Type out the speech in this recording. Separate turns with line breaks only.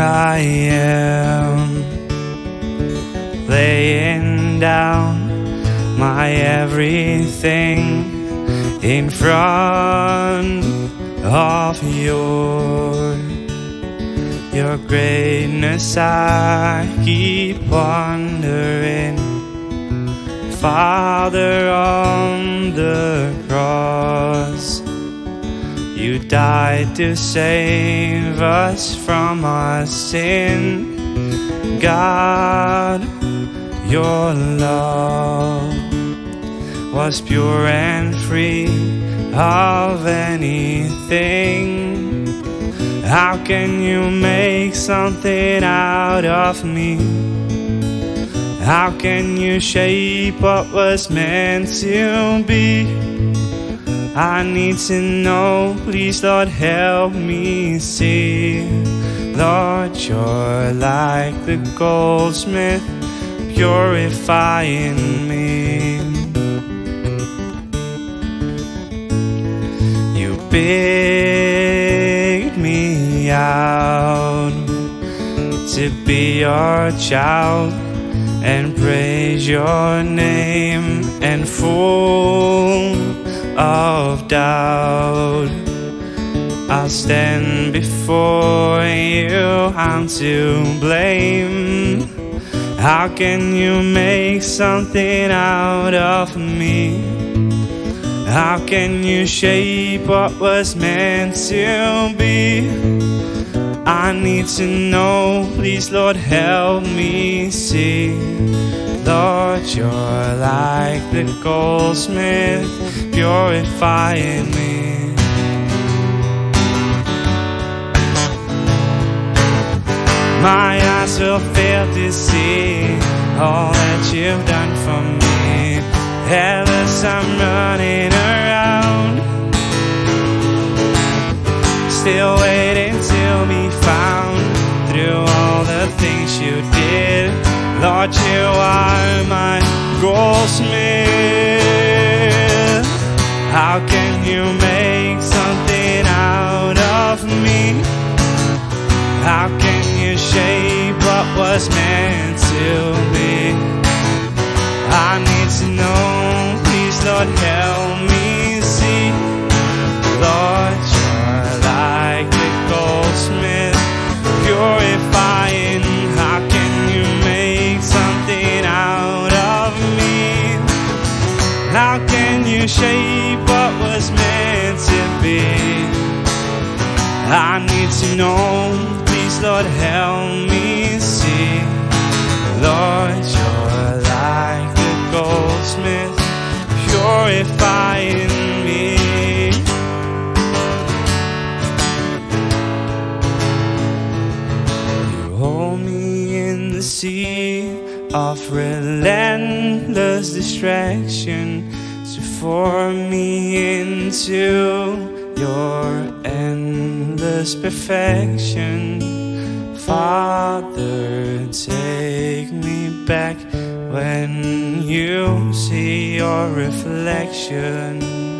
I am, laying down my everything in front of your. Your greatness I keep wondering. Father on the cross died to save us from our sin God your love was pure and free of anything. How can you make something out of me? How can you shape what was meant to be? I need to know, please, Lord, help me see. Lord, you're like the goldsmith, purifying me. You picked me out to be your child and praise your name and full of doubt. I'll stand before you, I'm to blame. How can you make something out of me? How can you shape what was meant to be? I need to know, please, Lord, help me see. Lord, you're like the goldsmith, purifying me. My eyes will fail to see all that you've done for me. Endless, I'm running around, still waiting to be found through all the things you did. Lord, you are my goldsmith. How can you make something out of me? How can you shape what was meant to be? I need to know, please, Lord, help me see. Lord, you're like the goldsmith, purifying. How can you make something out of me? How can you shape I need to know, please, Lord, help me see. Lord, you're like the goldsmith, purifying me. You hold me in the sea of relentless distraction to form me into your endless perfection. Father, take me back when you see your reflection.